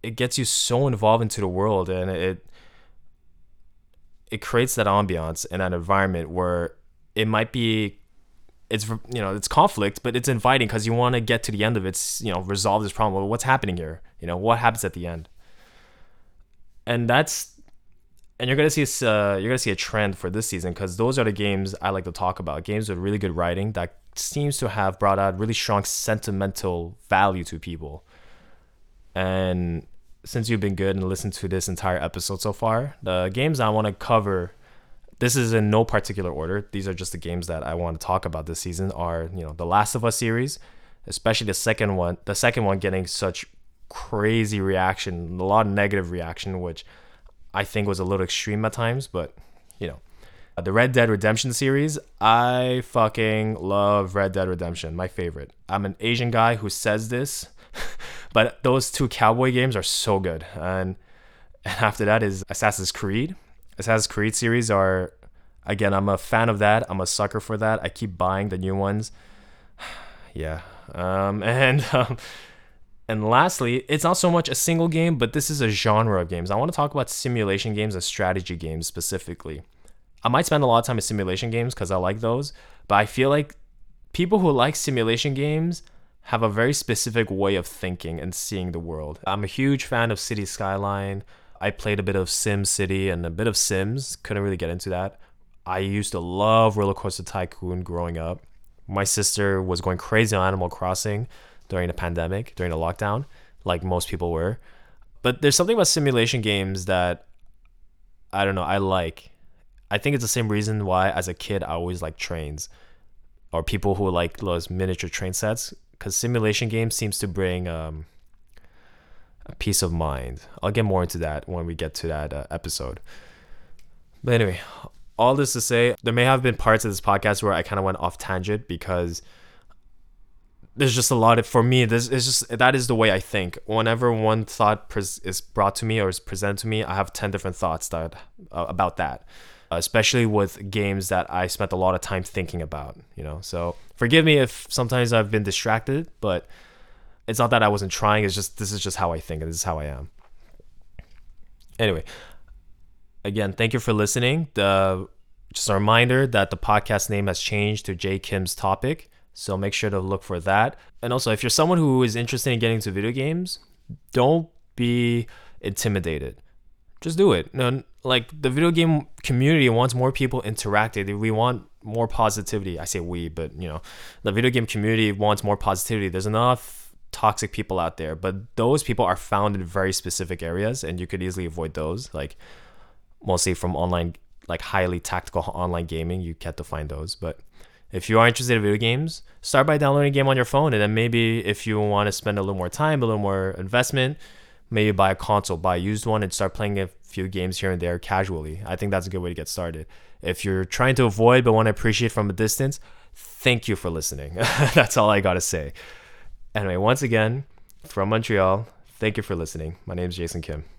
it gets you so involved into the world, and it it creates that ambiance and that environment where it might be it's you know it's conflict but it's inviting because you want to get to the end of it you know resolve this problem. What's happening here? You know what happens at the end? And that's and you're gonna see uh, you're gonna see a trend for this season because those are the games I like to talk about. Games with really good writing that seems to have brought out really strong sentimental value to people. And since you've been good and listened to this entire episode so far, the games I want to cover, this is in no particular order. These are just the games that I want to talk about this season. Are you know the Last of Us series, especially the second one. The second one getting such crazy reaction, a lot of negative reaction, which I think was a little extreme at times, but you know. The Red Dead Redemption series, I fucking love Red Dead Redemption, my favorite. I'm an Asian guy who says this, but those two cowboy games are so good. And, and after that is Assassin's Creed. Assassin's Creed series are, again, I'm a fan of that. I'm a sucker for that. I keep buying the new ones. yeah. Um, and um, and lastly, it's not so much a single game, but this is a genre of games. I want to talk about simulation games and strategy games specifically. I might spend a lot of time in simulation games because I like those, but I feel like people who like simulation games have a very specific way of thinking and seeing the world. I'm a huge fan of City Skyline. I played a bit of Sim City and a bit of Sims. Couldn't really get into that. I used to love Roller Coaster Tycoon growing up. My sister was going crazy on Animal Crossing during the pandemic, during the lockdown, like most people were. But there's something about simulation games that I don't know, I like. I think it's the same reason why as a kid I always like trains or people who like those miniature train sets cuz simulation games seems to bring um, a peace of mind. I'll get more into that when we get to that uh, episode. But anyway, all this to say, there may have been parts of this podcast where I kind of went off tangent because there's just a lot of for me this is just that is the way i think. Whenever one thought pres- is brought to me or is presented to me i have 10 different thoughts that uh, about that uh, especially with games that i spent a lot of time thinking about you know? So forgive me if sometimes i've been distracted but it's not that i wasn't trying it's just this is just how i think and this is how i am. Anyway again thank you for listening. The just a reminder that the podcast name has changed to j kim's topic so make sure to look for that. And also, if you're someone who is interested in getting into video games, don't be intimidated. Just do it. No, like the video game community wants more people interacting. We want more positivity. I say we, but you know, the video game community wants more positivity. There's enough toxic people out there, but those people are found in very specific areas, and you could easily avoid those. Like mostly from online, like highly tactical online gaming, you get to find those, but if you are interested in video games, start by downloading a game on your phone, and then maybe if you want to spend a little more time, a little more investment, maybe buy a console, buy a used one, and start playing a few games here and there casually. I think that's a good way to get started. If you're trying to avoid but want to appreciate from a distance, thank you for listening. that's all I gotta say. Anyway, once again, from Montreal, thank you for listening. My name is Jason Kim.